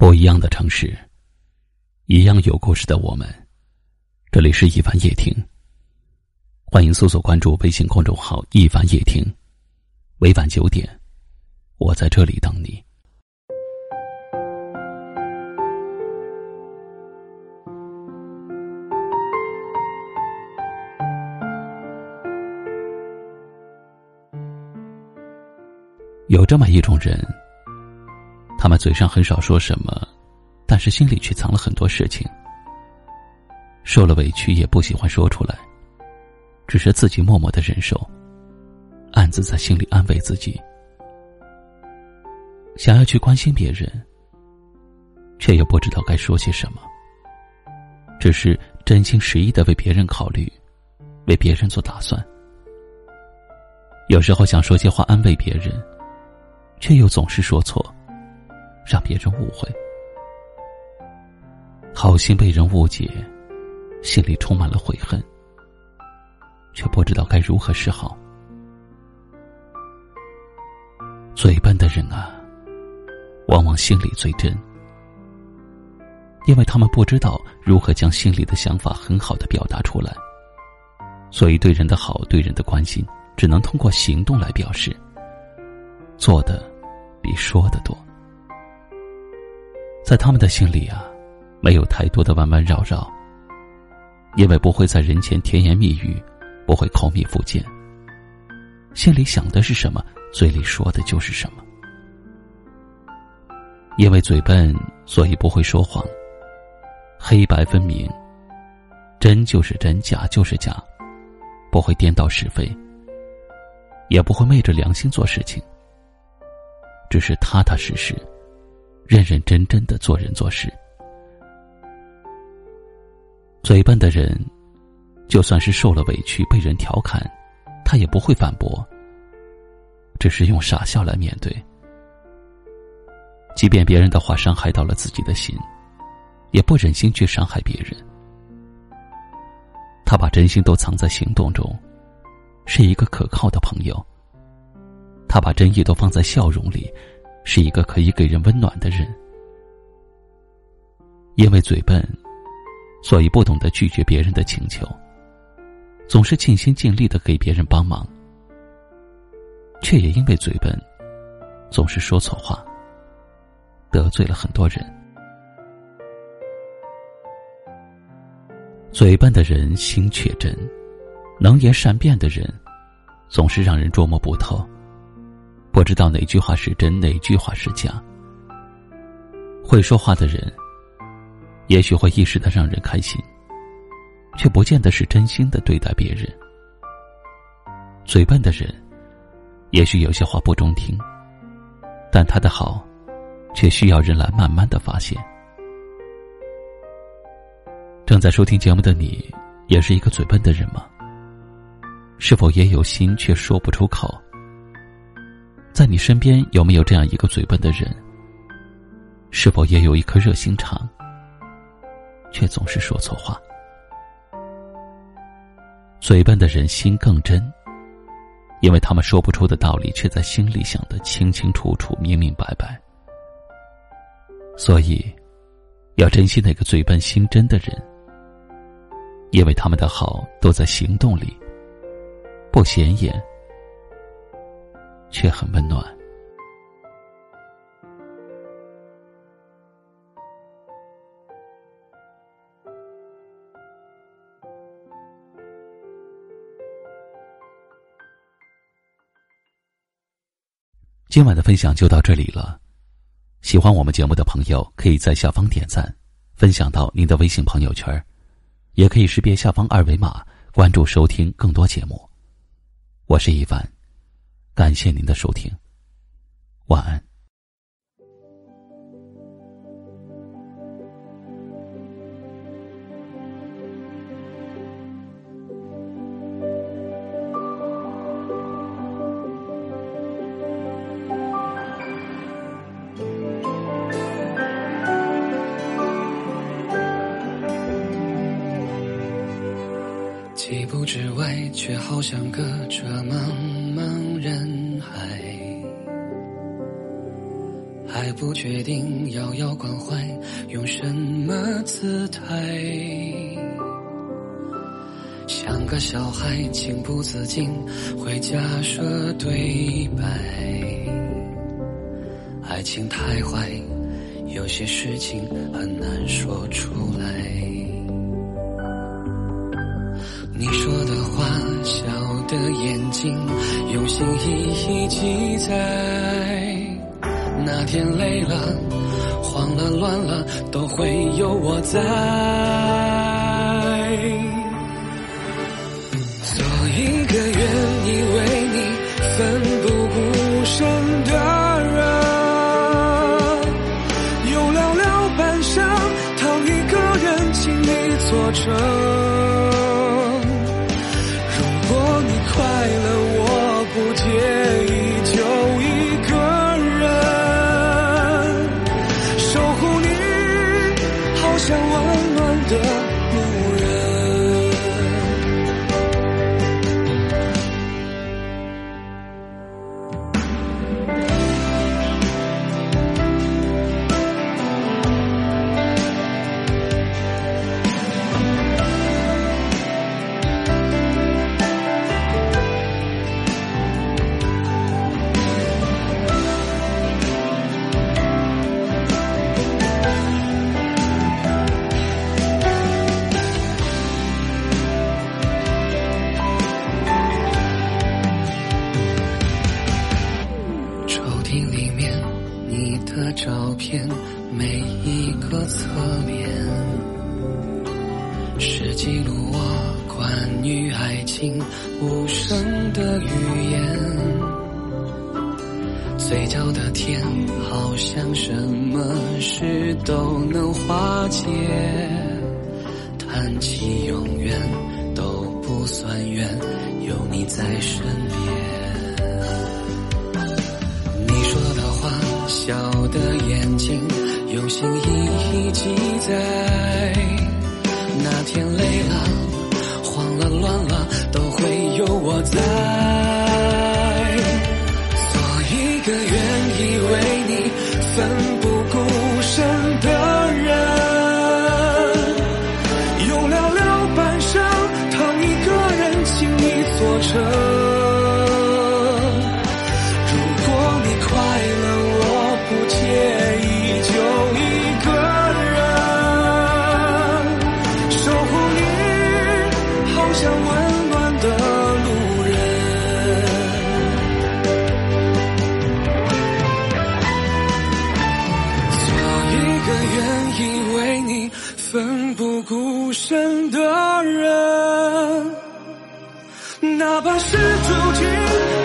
不一样的城市，一样有故事的我们。这里是一凡夜听，欢迎搜索关注微信公众号“一凡夜听”。每晚九点，我在这里等你。有这么一种人。他们嘴上很少说什么，但是心里却藏了很多事情。受了委屈也不喜欢说出来，只是自己默默的忍受，暗自在心里安慰自己。想要去关心别人，却又不知道该说些什么。只是真心实意的为别人考虑，为别人做打算。有时候想说些话安慰别人，却又总是说错。让别人误会，好心被人误解，心里充满了悔恨，却不知道该如何是好。嘴笨的人啊，往往心里最真，因为他们不知道如何将心里的想法很好的表达出来，所以对人的好、对人的关心，只能通过行动来表示，做的比说的多。在他们的心里啊，没有太多的弯弯绕绕。因为不会在人前甜言蜜语，不会口蜜腹剑。心里想的是什么，嘴里说的就是什么。因为嘴笨，所以不会说谎。黑白分明，真就是真，假就是假，不会颠倒是非，也不会昧着良心做事情，只是踏踏实实。认认真真的做人做事，嘴笨的人，就算是受了委屈被人调侃，他也不会反驳，只是用傻笑来面对。即便别人的话伤害到了自己的心，也不忍心去伤害别人。他把真心都藏在行动中，是一个可靠的朋友。他把真意都放在笑容里。是一个可以给人温暖的人，因为嘴笨，所以不懂得拒绝别人的请求，总是尽心尽力的给别人帮忙，却也因为嘴笨，总是说错话，得罪了很多人。嘴笨的人心却真，能言善辩的人，总是让人捉摸不透。不知道哪句话是真，哪句话是假。会说话的人，也许会一时的让人开心，却不见得是真心的对待别人。嘴笨的人，也许有些话不中听，但他的好，却需要人来慢慢的发现。正在收听节目的你，也是一个嘴笨的人吗？是否也有心却说不出口？在你身边有没有这样一个嘴笨的人？是否也有一颗热心肠，却总是说错话？嘴笨的人心更真，因为他们说不出的道理，却在心里想得清清楚楚、明明白白。所以，要珍惜那个嘴笨心真的人，因为他们的好都在行动里，不显眼。却很温暖。今晚的分享就到这里了。喜欢我们节目的朋友，可以在下方点赞，分享到您的微信朋友圈，也可以识别下方二维码关注收听更多节目。我是一凡。感谢您的收听，晚安。几步之外，却好像隔着门还还不确定遥遥关怀用什么姿态，像个小孩情不自禁会假设对白。爱情太坏，有些事情很难说出来。你说的话，笑的眼睛，用心一一记载。那天累了、慌了、乱了，都会有我在。做一个愿意为你奋不顾身的人，有寥寥半生，讨一个人请你作证。嘴角的甜，好像什么事都能化解。谈起永远都不算远，有你在身边。你说的话，笑。的眼睛，用心一一记载。那天累了、慌了、乱了，都会有我在。的人，哪怕是注定